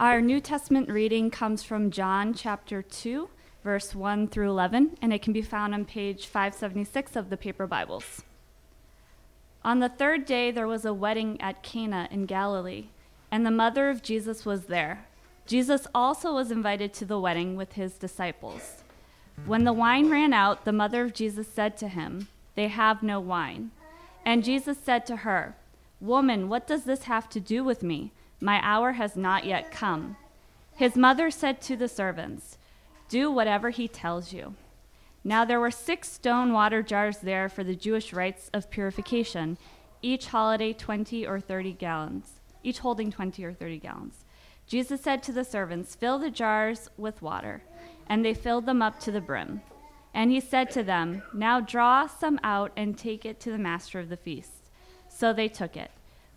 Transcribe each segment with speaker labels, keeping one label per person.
Speaker 1: Our New Testament reading comes from John chapter 2, verse 1 through 11, and it can be found on page 576 of the paper Bibles. On the third day, there was a wedding at Cana in Galilee, and the mother of Jesus was there. Jesus also was invited to the wedding with his disciples. When the wine ran out, the mother of Jesus said to him, They have no wine. And Jesus said to her, Woman, what does this have to do with me? My hour has not yet come. His mother said to the servants, Do whatever he tells you. Now there were six stone water jars there for the Jewish rites of purification, each holiday 20 or 30 gallons, each holding 20 or 30 gallons. Jesus said to the servants, Fill the jars with water. And they filled them up to the brim. And he said to them, Now draw some out and take it to the master of the feast. So they took it.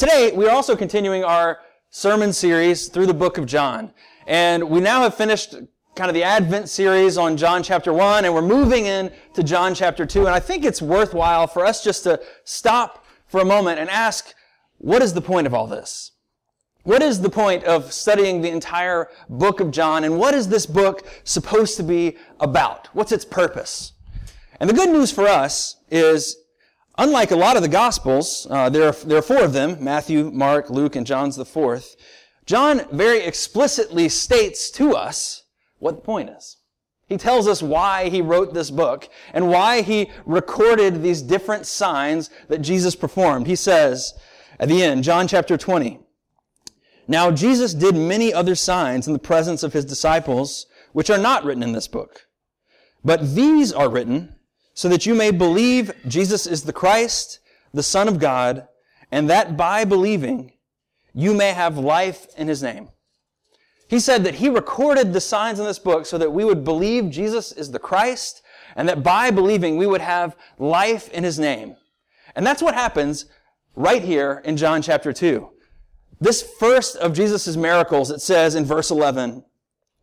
Speaker 2: Today, we are also continuing our sermon series through the book of John. And we now have finished kind of the Advent series on John chapter 1, and we're moving in to John chapter 2. And I think it's worthwhile for us just to stop for a moment and ask, what is the point of all this? What is the point of studying the entire book of John, and what is this book supposed to be about? What's its purpose? And the good news for us is Unlike a lot of the Gospels, uh, there, are, there are four of them Matthew, Mark, Luke, and John's the fourth. John very explicitly states to us what the point is. He tells us why he wrote this book and why he recorded these different signs that Jesus performed. He says at the end, John chapter 20, Now Jesus did many other signs in the presence of his disciples, which are not written in this book. But these are written so that you may believe Jesus is the Christ, the Son of God, and that by believing you may have life in His name. He said that He recorded the signs in this book so that we would believe Jesus is the Christ, and that by believing we would have life in His name. And that's what happens right here in John chapter 2. This first of Jesus' miracles, it says in verse 11,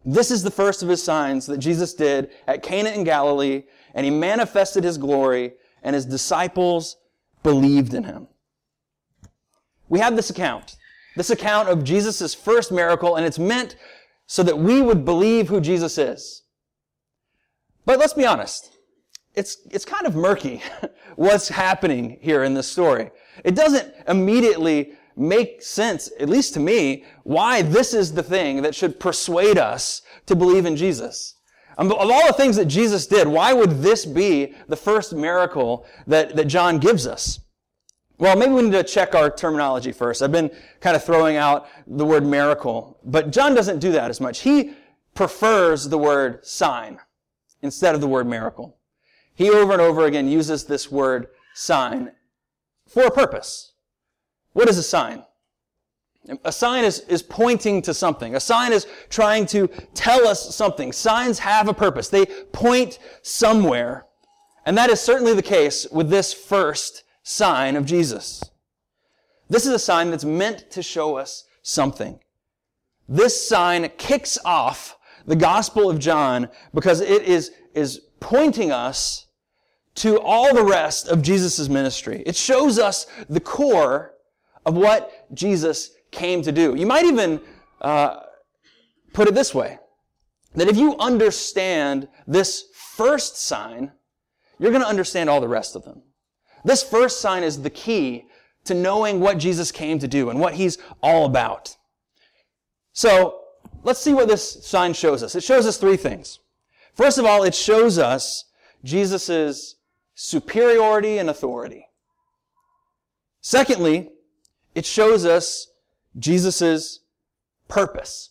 Speaker 2: this is the first of his signs that Jesus did at Cana in Galilee and he manifested his glory, and his disciples believed in him. We have this account, this account of Jesus' first miracle, and it's meant so that we would believe who Jesus is. But let's be honest. It's, it's kind of murky what's happening here in this story. It doesn't immediately make sense, at least to me, why this is the thing that should persuade us to believe in Jesus. Um, of all the things that Jesus did, why would this be the first miracle that, that John gives us? Well, maybe we need to check our terminology first. I've been kind of throwing out the word miracle, but John doesn't do that as much. He prefers the word sign instead of the word miracle. He over and over again uses this word sign for a purpose. What is a sign? A sign is, is pointing to something. A sign is trying to tell us something. Signs have a purpose. They point somewhere. And that is certainly the case with this first sign of Jesus. This is a sign that's meant to show us something. This sign kicks off the Gospel of John because it is, is pointing us to all the rest of Jesus' ministry. It shows us the core of what Jesus came to do. You might even uh, put it this way that if you understand this first sign, you're going to understand all the rest of them. This first sign is the key to knowing what Jesus came to do and what he's all about. So, let's see what this sign shows us. It shows us three things. First of all, it shows us Jesus' superiority and authority. Secondly, it shows us Jesus' purpose.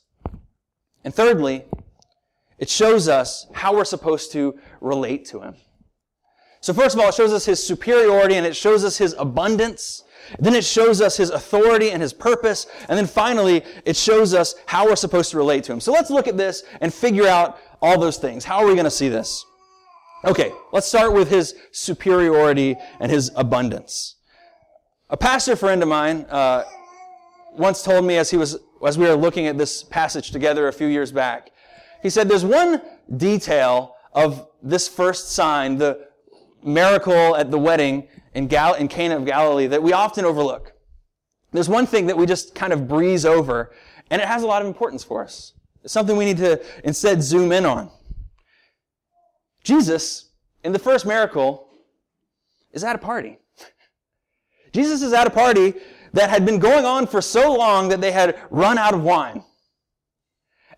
Speaker 2: And thirdly, it shows us how we're supposed to relate to him. So first of all, it shows us his superiority and it shows us his abundance. Then it shows us his authority and his purpose. And then finally, it shows us how we're supposed to relate to him. So let's look at this and figure out all those things. How are we going to see this? Okay, let's start with his superiority and his abundance. A pastor friend of mine uh, once told me as he was as we were looking at this passage together a few years back, he said, "There's one detail of this first sign, the miracle at the wedding in, Gal- in Cana of Galilee, that we often overlook. There's one thing that we just kind of breeze over, and it has a lot of importance for us. It's something we need to instead zoom in on. Jesus, in the first miracle, is at a party. Jesus is at a party that had been going on for so long that they had run out of wine.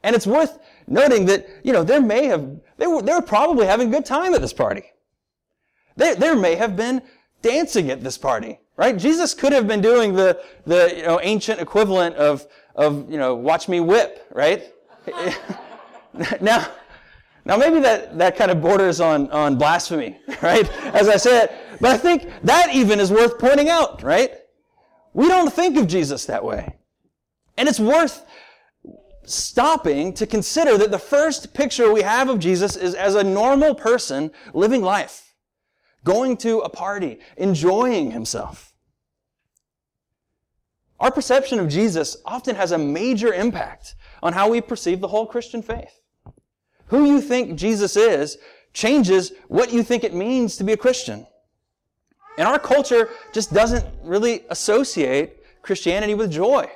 Speaker 2: And it's worth noting that, you know, there may have, they were, they were probably having a good time at this party. There, there may have been dancing at this party, right? Jesus could have been doing the, the, you know, ancient equivalent of, of, you know, watch me whip, right? now, now maybe that, that kind of borders on, on blasphemy, right? As I said, but I think that even is worth pointing out, right? We don't think of Jesus that way. And it's worth stopping to consider that the first picture we have of Jesus is as a normal person living life, going to a party, enjoying himself. Our perception of Jesus often has a major impact on how we perceive the whole Christian faith. Who you think Jesus is changes what you think it means to be a Christian. And our culture just doesn't really associate Christianity with joy.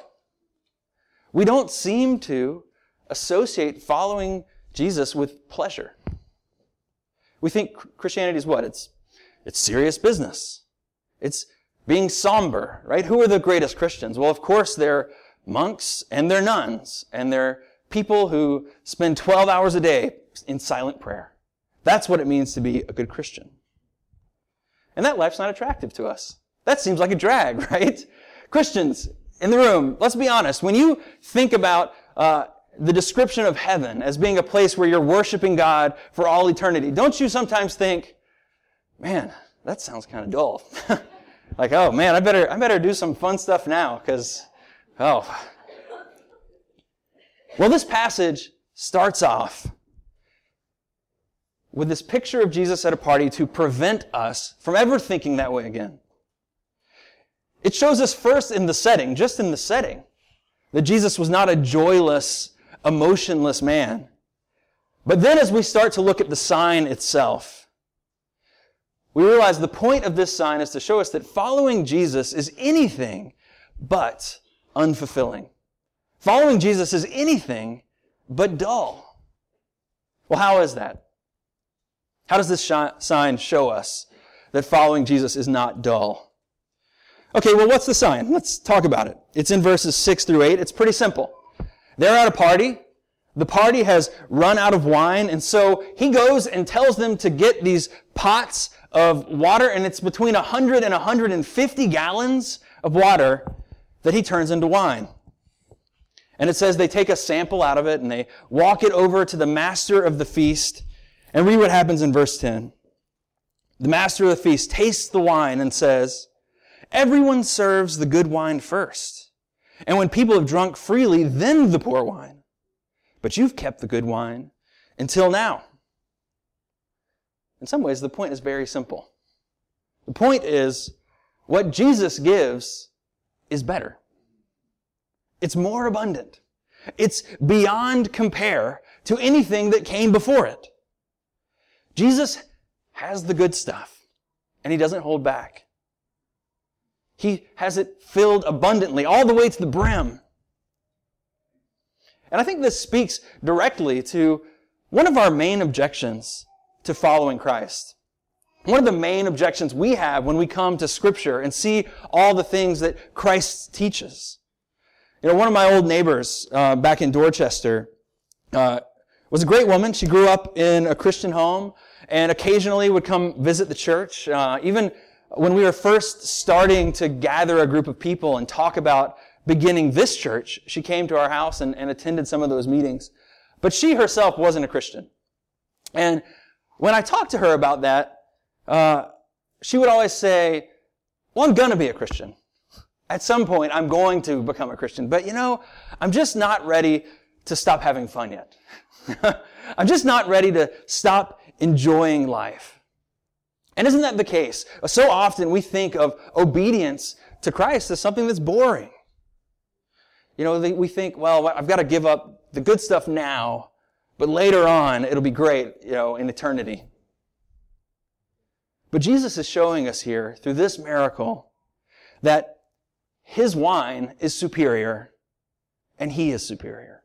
Speaker 2: We don't seem to associate following Jesus with pleasure. We think Christianity is what? It's, it's serious business. It's being somber, right? Who are the greatest Christians? Well, of course, they're monks and they're nuns and they're people who spend 12 hours a day in silent prayer. That's what it means to be a good Christian. And that life's not attractive to us. That seems like a drag, right? Christians in the room, let's be honest. When you think about uh, the description of heaven as being a place where you're worshiping God for all eternity, don't you sometimes think, man, that sounds kind of dull? like, oh man, I better, I better do some fun stuff now because, oh, well, this passage starts off with this picture of Jesus at a party to prevent us from ever thinking that way again. It shows us first in the setting, just in the setting, that Jesus was not a joyless, emotionless man. But then as we start to look at the sign itself, we realize the point of this sign is to show us that following Jesus is anything but unfulfilling. Following Jesus is anything but dull. Well, how is that? How does this sign show us that following Jesus is not dull? Okay, well, what's the sign? Let's talk about it. It's in verses 6 through 8. It's pretty simple. They're at a party. The party has run out of wine, and so he goes and tells them to get these pots of water, and it's between 100 and 150 gallons of water that he turns into wine. And it says they take a sample out of it and they walk it over to the master of the feast. And read what happens in verse 10. The master of the feast tastes the wine and says, Everyone serves the good wine first. And when people have drunk freely, then the poor wine. But you've kept the good wine until now. In some ways, the point is very simple. The point is, what Jesus gives is better. It's more abundant. It's beyond compare to anything that came before it. Jesus has the good stuff, and he doesn't hold back. He has it filled abundantly, all the way to the brim. And I think this speaks directly to one of our main objections to following Christ. One of the main objections we have when we come to Scripture and see all the things that Christ teaches. You know, one of my old neighbors uh, back in Dorchester uh, was a great woman. She grew up in a Christian home and occasionally would come visit the church. Uh, even when we were first starting to gather a group of people and talk about beginning this church, she came to our house and, and attended some of those meetings. But she herself wasn't a Christian. And when I talked to her about that, uh, she would always say, well, I'm gonna be a Christian. At some point, I'm going to become a Christian, but you know, I'm just not ready to stop having fun yet. I'm just not ready to stop enjoying life. And isn't that the case? So often we think of obedience to Christ as something that's boring. You know, we think, well, I've got to give up the good stuff now, but later on it'll be great, you know, in eternity. But Jesus is showing us here through this miracle that his wine is superior and he is superior.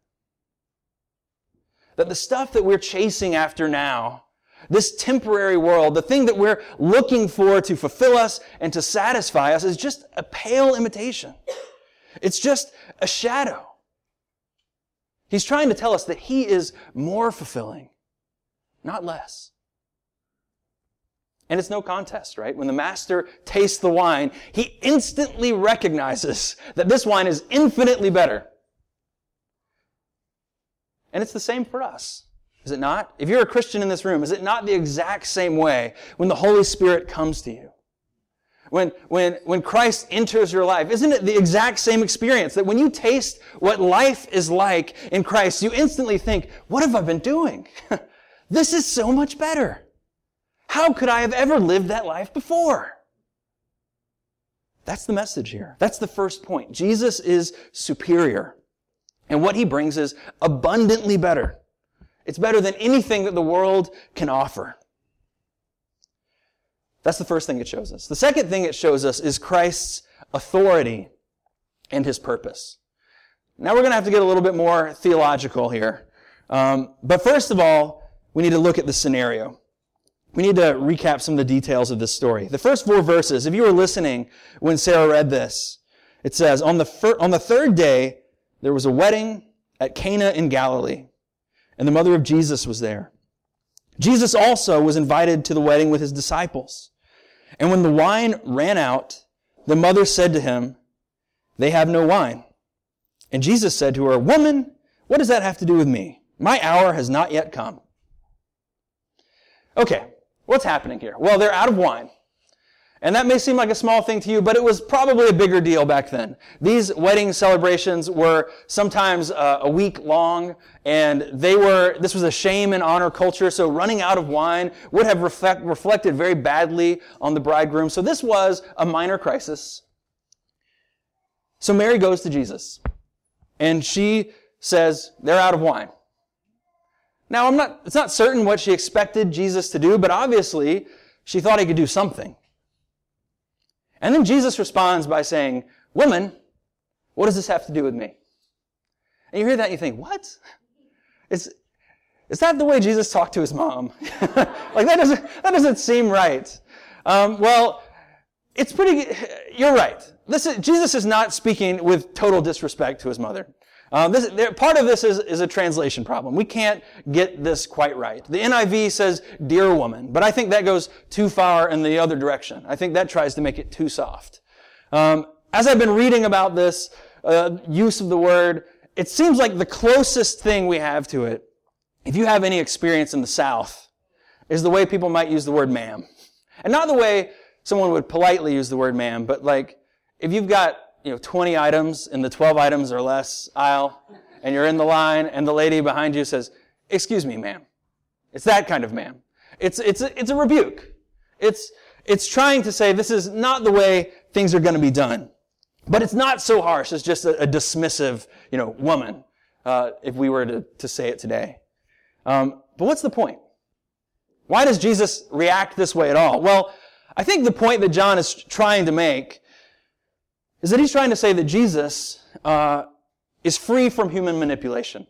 Speaker 2: That the stuff that we're chasing after now, this temporary world, the thing that we're looking for to fulfill us and to satisfy us is just a pale imitation. It's just a shadow. He's trying to tell us that he is more fulfilling, not less. And it's no contest, right? When the master tastes the wine, he instantly recognizes that this wine is infinitely better. And it's the same for us. Is it not? If you're a Christian in this room, is it not the exact same way when the Holy Spirit comes to you? When, when, when Christ enters your life, isn't it the exact same experience that when you taste what life is like in Christ, you instantly think, what have I been doing? this is so much better. How could I have ever lived that life before? That's the message here. That's the first point. Jesus is superior. And what he brings is abundantly better. It's better than anything that the world can offer. That's the first thing it shows us. The second thing it shows us is Christ's authority and his purpose. Now we're going to have to get a little bit more theological here. Um, but first of all, we need to look at the scenario we need to recap some of the details of this story. The first four verses, if you were listening when Sarah read this, it says, on the, fir- on the third day, there was a wedding at Cana in Galilee, and the mother of Jesus was there. Jesus also was invited to the wedding with his disciples. And when the wine ran out, the mother said to him, They have no wine. And Jesus said to her, Woman, what does that have to do with me? My hour has not yet come. Okay, What's happening here? Well, they're out of wine. And that may seem like a small thing to you, but it was probably a bigger deal back then. These wedding celebrations were sometimes uh, a week long, and they were, this was a shame and honor culture, so running out of wine would have reflect, reflected very badly on the bridegroom. So this was a minor crisis. So Mary goes to Jesus, and she says, they're out of wine. Now, I'm not, it's not certain what she expected Jesus to do, but obviously she thought he could do something. And then Jesus responds by saying, Woman, what does this have to do with me? And you hear that and you think, what? Is, is that the way Jesus talked to his mom? like that doesn't, that doesn't seem right. Um, well, it's pretty, you're right. This is, Jesus is not speaking with total disrespect to his mother. Uh, this, there, part of this is, is a translation problem. We can't get this quite right. The NIV says, dear woman, but I think that goes too far in the other direction. I think that tries to make it too soft. Um, as I've been reading about this uh, use of the word, it seems like the closest thing we have to it, if you have any experience in the South, is the way people might use the word ma'am. And not the way someone would politely use the word ma'am, but like, if you've got you know, 20 items in the 12 items or less aisle, and you're in the line, and the lady behind you says, excuse me, ma'am. It's that kind of ma'am. It's, it's, a, it's a rebuke. It's, it's trying to say this is not the way things are going to be done. But it's not so harsh as just a, a dismissive, you know, woman, uh, if we were to, to say it today. Um, but what's the point? Why does Jesus react this way at all? Well, I think the point that John is trying to make is that he's trying to say that Jesus uh, is free from human manipulation.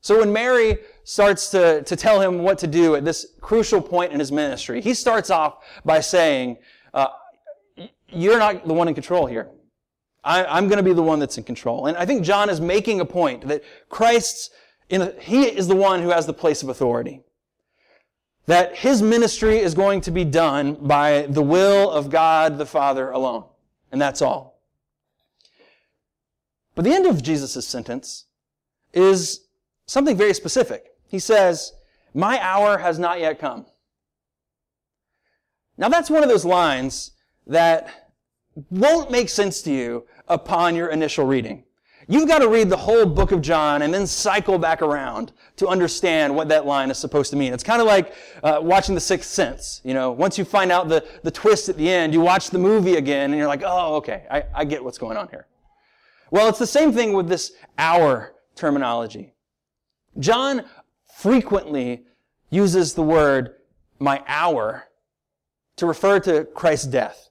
Speaker 2: So when Mary starts to, to tell him what to do at this crucial point in his ministry, he starts off by saying, uh, You're not the one in control here. I, am going to be the one that's in control. And I think John is making a point that Christ's, in, he is the one who has the place of authority. That his ministry is going to be done by the will of God the Father alone. And that's all. But the end of Jesus' sentence is something very specific. He says, My hour has not yet come. Now that's one of those lines that won't make sense to you upon your initial reading. You've got to read the whole book of John and then cycle back around to understand what that line is supposed to mean. It's kind of like uh, watching The Sixth Sense. You know, once you find out the, the twist at the end, you watch the movie again and you're like, oh, okay, I, I get what's going on here. Well, it's the same thing with this hour terminology. John frequently uses the word my hour to refer to Christ's death.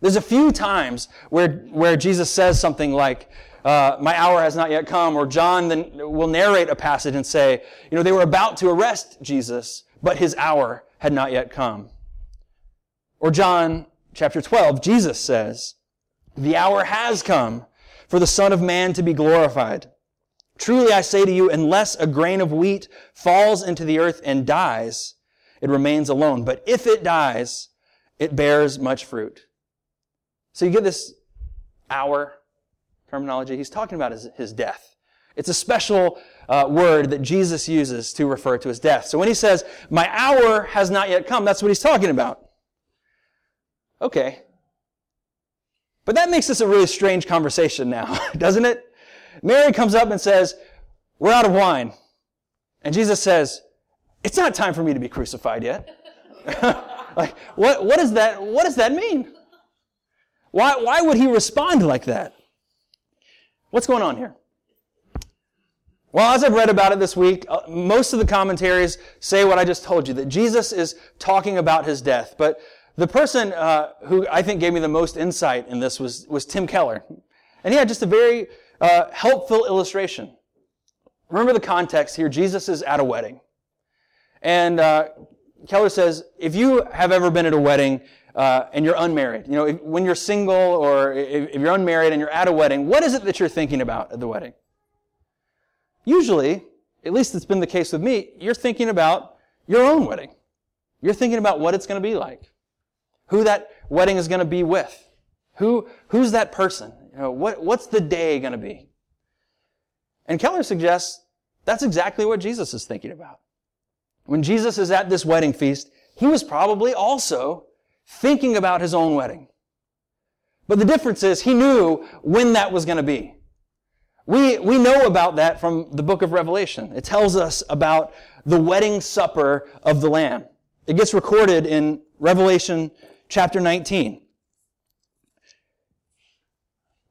Speaker 2: There's a few times where, where Jesus says something like, uh, my hour has not yet come, or John then will narrate a passage and say, you know, they were about to arrest Jesus, but his hour had not yet come. Or John chapter 12, Jesus says, the hour has come for the Son of Man to be glorified. Truly I say to you, unless a grain of wheat falls into the earth and dies, it remains alone. But if it dies, it bears much fruit. So you get this hour terminology. He's talking about his, his death. It's a special uh, word that Jesus uses to refer to his death. So when he says, my hour has not yet come, that's what he's talking about. Okay. But that makes this a really strange conversation now, doesn't it? Mary comes up and says, we're out of wine. And Jesus says, it's not time for me to be crucified yet. like, what, what, is that, what does that mean? Why, why would he respond like that? What's going on here? Well, as I've read about it this week, uh, most of the commentaries say what I just told you, that Jesus is talking about his death. But the person uh, who I think gave me the most insight in this was, was Tim Keller. And he had just a very uh, helpful illustration. Remember the context here. Jesus is at a wedding. And uh, Keller says, if you have ever been at a wedding uh, and you're unmarried, you know, if, when you're single or if, if you're unmarried and you're at a wedding, what is it that you're thinking about at the wedding? Usually, at least it's been the case with me, you're thinking about your own wedding. You're thinking about what it's going to be like, who that wedding is going to be with, who who's that person, you know, what what's the day going to be. And Keller suggests that's exactly what Jesus is thinking about. When Jesus is at this wedding feast, he was probably also thinking about his own wedding. But the difference is he knew when that was going to be. We, we know about that from the book of Revelation. It tells us about the wedding supper of the Lamb. It gets recorded in Revelation chapter 19.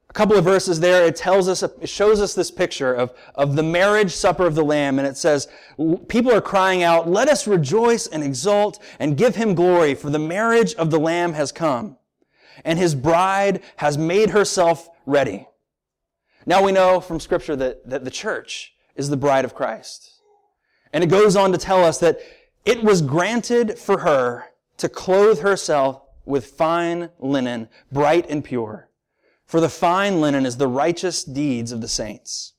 Speaker 2: A couple of verses there, it tells us, it shows us this picture of, of the marriage supper of the Lamb, and it says, people are crying out, let us rejoice and exult and give him glory, for the marriage of the Lamb has come, and his bride has made herself ready. Now we know from scripture that, that the church is the bride of Christ. And it goes on to tell us that it was granted for her to clothe herself with fine linen, bright and pure. For the fine linen is the righteous deeds of the saints.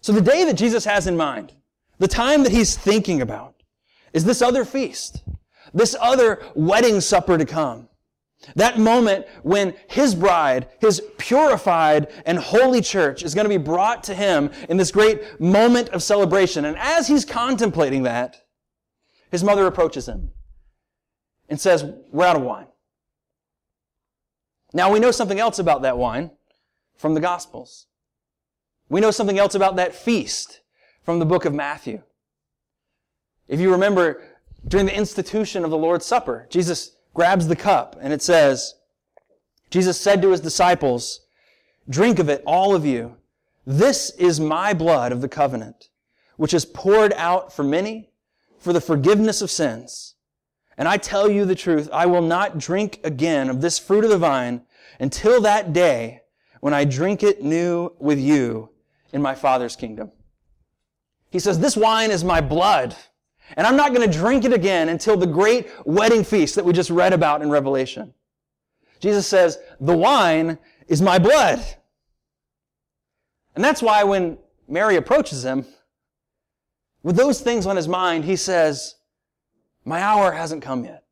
Speaker 2: So the day that Jesus has in mind, the time that he's thinking about, is this other feast, this other wedding supper to come. That moment when his bride, his purified and holy church is going to be brought to him in this great moment of celebration. And as he's contemplating that, his mother approaches him and says, we're out of wine. Now we know something else about that wine from the Gospels. We know something else about that feast from the book of Matthew. If you remember, during the institution of the Lord's Supper, Jesus grabs the cup and it says, Jesus said to his disciples, drink of it, all of you. This is my blood of the covenant, which is poured out for many for the forgiveness of sins. And I tell you the truth, I will not drink again of this fruit of the vine until that day when I drink it new with you in my Father's kingdom. He says, this wine is my blood and I'm not going to drink it again until the great wedding feast that we just read about in Revelation. Jesus says, the wine is my blood. And that's why when Mary approaches him, with those things on his mind, he says, my hour hasn't come yet.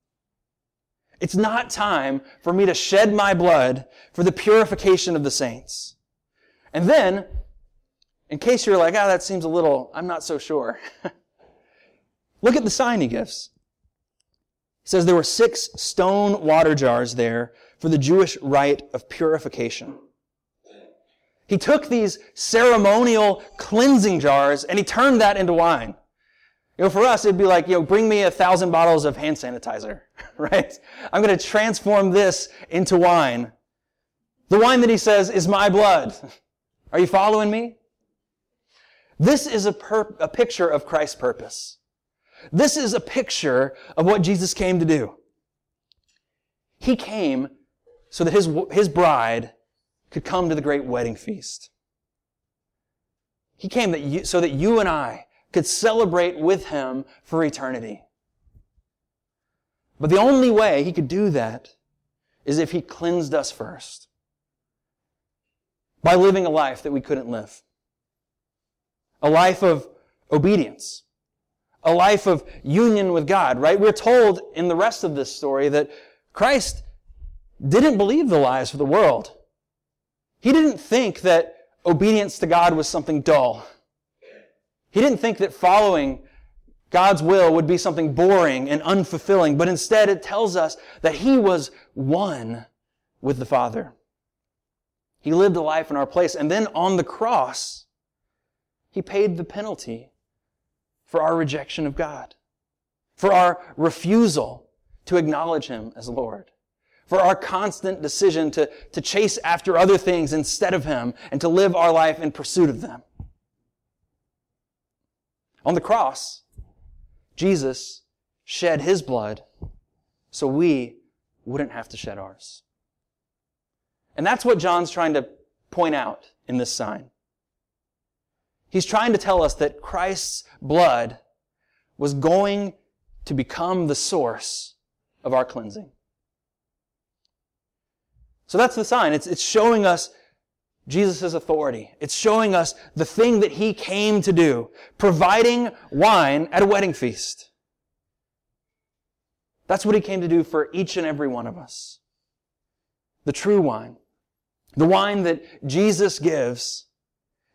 Speaker 2: It's not time for me to shed my blood for the purification of the saints. And then, in case you're like, ah, oh, that seems a little, I'm not so sure. Look at the sign he gives. He says there were six stone water jars there for the Jewish rite of purification. He took these ceremonial cleansing jars and he turned that into wine. You know, for us, it'd be like, you know, bring me a thousand bottles of hand sanitizer, right? I'm going to transform this into wine. The wine that he says is my blood. Are you following me? This is a, per- a picture of Christ's purpose. This is a picture of what Jesus came to do. He came so that his, his bride could come to the great wedding feast. He came that you, so that you and I could celebrate with him for eternity. But the only way he could do that is if he cleansed us first by living a life that we couldn't live. A life of obedience. A life of union with God, right? We're told in the rest of this story that Christ didn't believe the lies of the world. He didn't think that obedience to God was something dull. He didn't think that following God's will would be something boring and unfulfilling, but instead it tells us that he was one with the Father. He lived a life in our place, and then on the cross, he paid the penalty for our rejection of God, for our refusal to acknowledge him as Lord, for our constant decision to, to chase after other things instead of him and to live our life in pursuit of them. On the cross, Jesus shed his blood so we wouldn't have to shed ours. And that's what John's trying to point out in this sign. He's trying to tell us that Christ's blood was going to become the source of our cleansing. So that's the sign. It's, it's showing us Jesus' authority. It's showing us the thing that he came to do, providing wine at a wedding feast. That's what he came to do for each and every one of us. The true wine. The wine that Jesus gives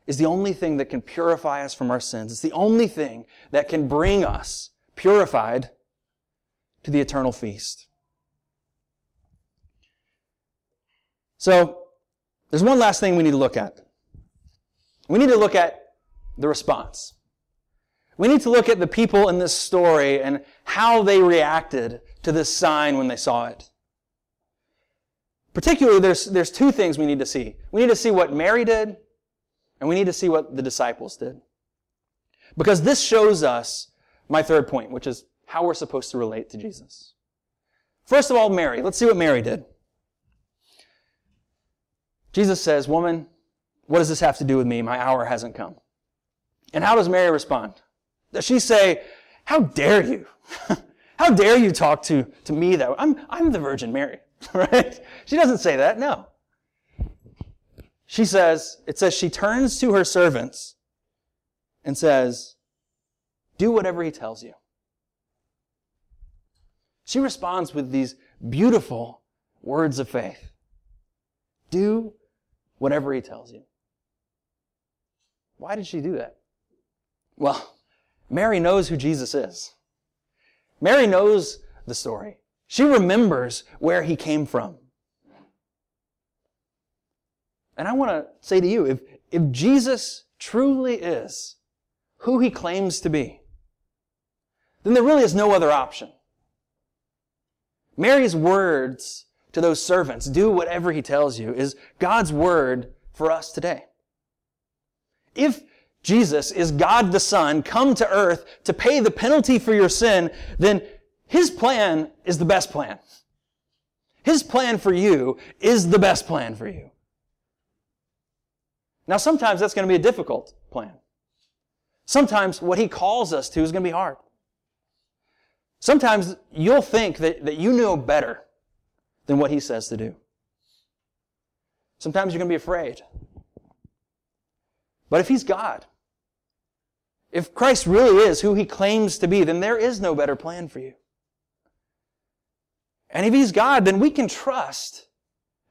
Speaker 2: is the only thing that can purify us from our sins. It's the only thing that can bring us purified to the eternal feast. So, there's one last thing we need to look at. We need to look at the response. We need to look at the people in this story and how they reacted to this sign when they saw it. Particularly, there's, there's two things we need to see. We need to see what Mary did, and we need to see what the disciples did. Because this shows us my third point, which is how we're supposed to relate to Jesus. First of all, Mary. Let's see what Mary did. Jesus says, Woman, what does this have to do with me? My hour hasn't come. And how does Mary respond? Does she say, How dare you? how dare you talk to, to me though? I'm, I'm the Virgin Mary, right? She doesn't say that, no. She says, it says she turns to her servants and says, Do whatever he tells you. She responds with these beautiful words of faith. Do whatever he tells you. Why did she do that? Well, Mary knows who Jesus is. Mary knows the story. She remembers where he came from. And I want to say to you, if, if Jesus truly is who he claims to be, then there really is no other option. Mary's words to those servants, do whatever he tells you, is God's word for us today. If Jesus is God the Son, come to earth to pay the penalty for your sin, then his plan is the best plan. His plan for you is the best plan for you. Now, sometimes that's going to be a difficult plan. Sometimes what he calls us to is going to be hard. Sometimes you'll think that, that you know better than what he says to do. Sometimes you're going to be afraid. But if he's God, if Christ really is who he claims to be, then there is no better plan for you. And if he's God, then we can trust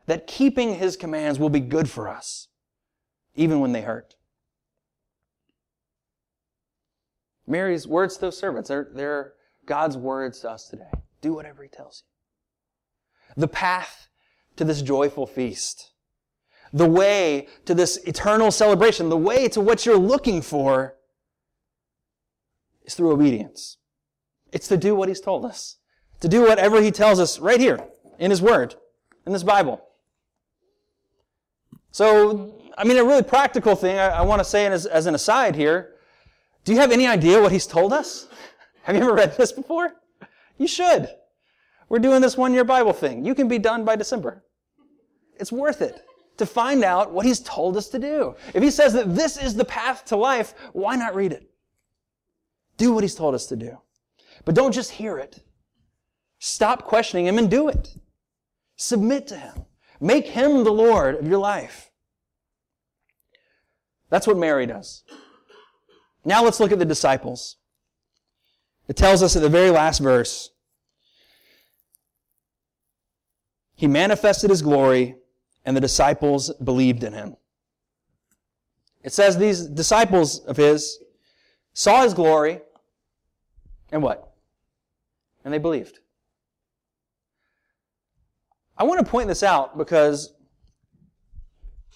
Speaker 2: that keeping his commands will be good for us, even when they hurt. Mary's words to those servants, they're, they're God's words to us today. Do whatever he tells you. The path to this joyful feast. The way to this eternal celebration. The way to what you're looking for is through obedience. It's to do what he's told us. To do whatever he tells us right here in his word, in this Bible. So, I mean, a really practical thing I, I want to say as, as an aside here. Do you have any idea what he's told us? Have you ever read this before? You should. We're doing this one year Bible thing. You can be done by December. It's worth it to find out what he's told us to do. If he says that this is the path to life, why not read it? Do what he's told us to do. But don't just hear it. Stop questioning him and do it. Submit to him. Make him the Lord of your life. That's what Mary does. Now let's look at the disciples. It tells us at the very last verse, He manifested His glory and the disciples believed in Him. It says these disciples of His saw His glory and what? And they believed. I want to point this out because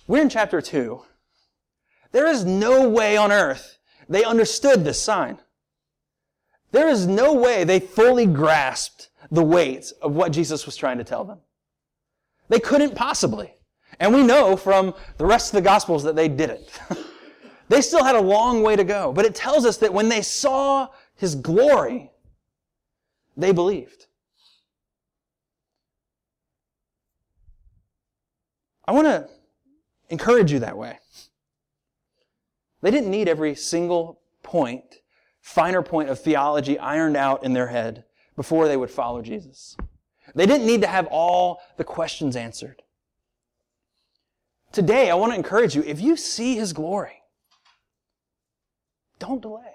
Speaker 2: we're in chapter 2. There is no way on earth they understood this sign. There is no way they fully grasped the weight of what Jesus was trying to tell them. They couldn't possibly. And we know from the rest of the Gospels that they didn't. they still had a long way to go. But it tells us that when they saw His glory, they believed. I want to encourage you that way. They didn't need every single point, finer point of theology ironed out in their head before they would follow Jesus. They didn't need to have all the questions answered. Today, I want to encourage you, if you see His glory, don't delay.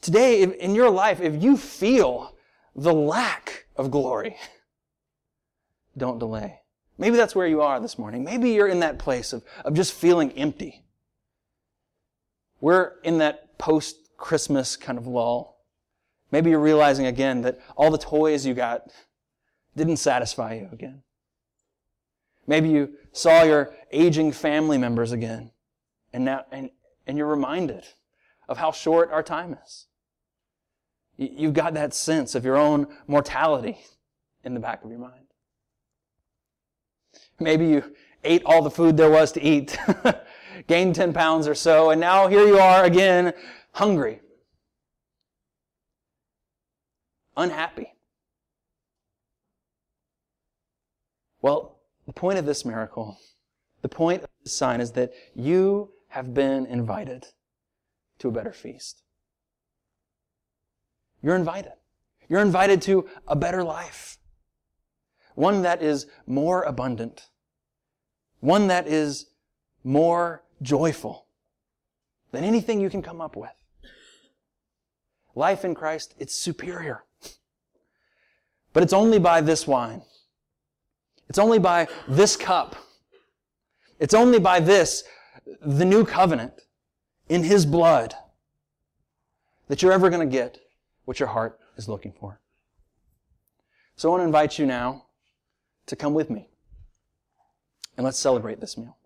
Speaker 2: Today, in your life, if you feel the lack of glory, don't delay. Maybe that's where you are this morning. Maybe you're in that place of, of just feeling empty. We're in that post Christmas kind of lull. Maybe you're realizing again that all the toys you got didn't satisfy you again. Maybe you saw your aging family members again, and now, and, and you're reminded of how short our time is. You've got that sense of your own mortality in the back of your mind. Maybe you ate all the food there was to eat, gained 10 pounds or so, and now here you are again, hungry unhappy. Well, the point of this miracle, the point of this sign is that you have been invited to a better feast. You're invited. You're invited to a better life. One that is more abundant. One that is more joyful than anything you can come up with. Life in Christ, it's superior. But it's only by this wine. It's only by this cup. It's only by this, the new covenant in His blood, that you're ever going to get what your heart is looking for. So I want to invite you now to come with me and let's celebrate this meal.